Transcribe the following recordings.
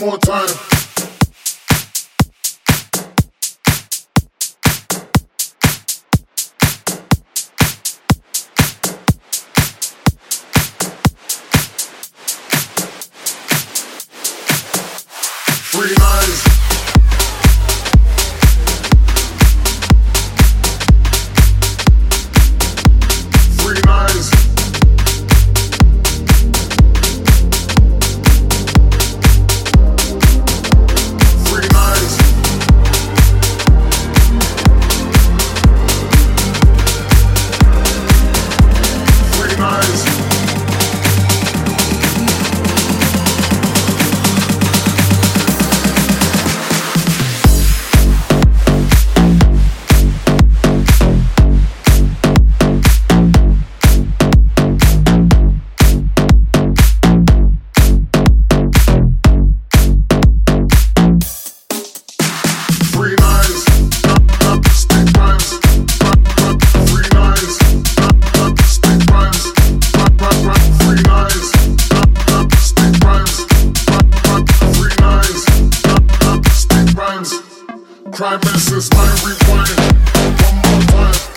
More time. Crime Ministers, mind rewind. One more time.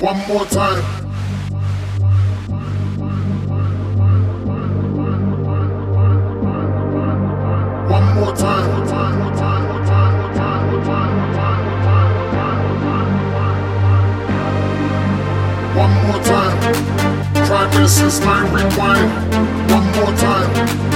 One more time. One more time. One more time. Prime Minister's mind rewind. One more time.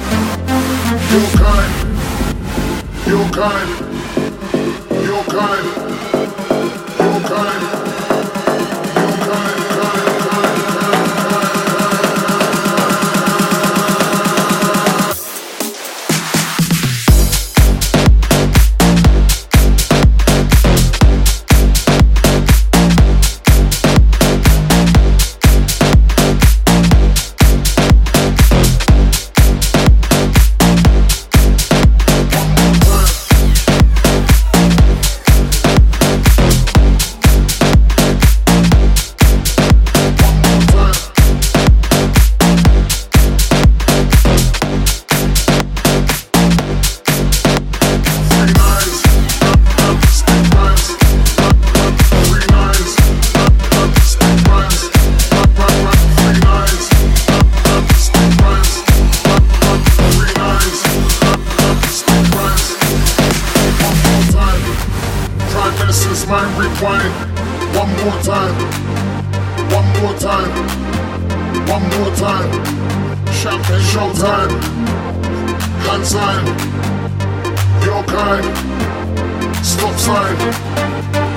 Sign. Your kind. Your kind. Your kind. Your kind. Your kind. kind, One more time. One more time. One more time. Champagne showtime. Hand sign. Your kind. Stop sign.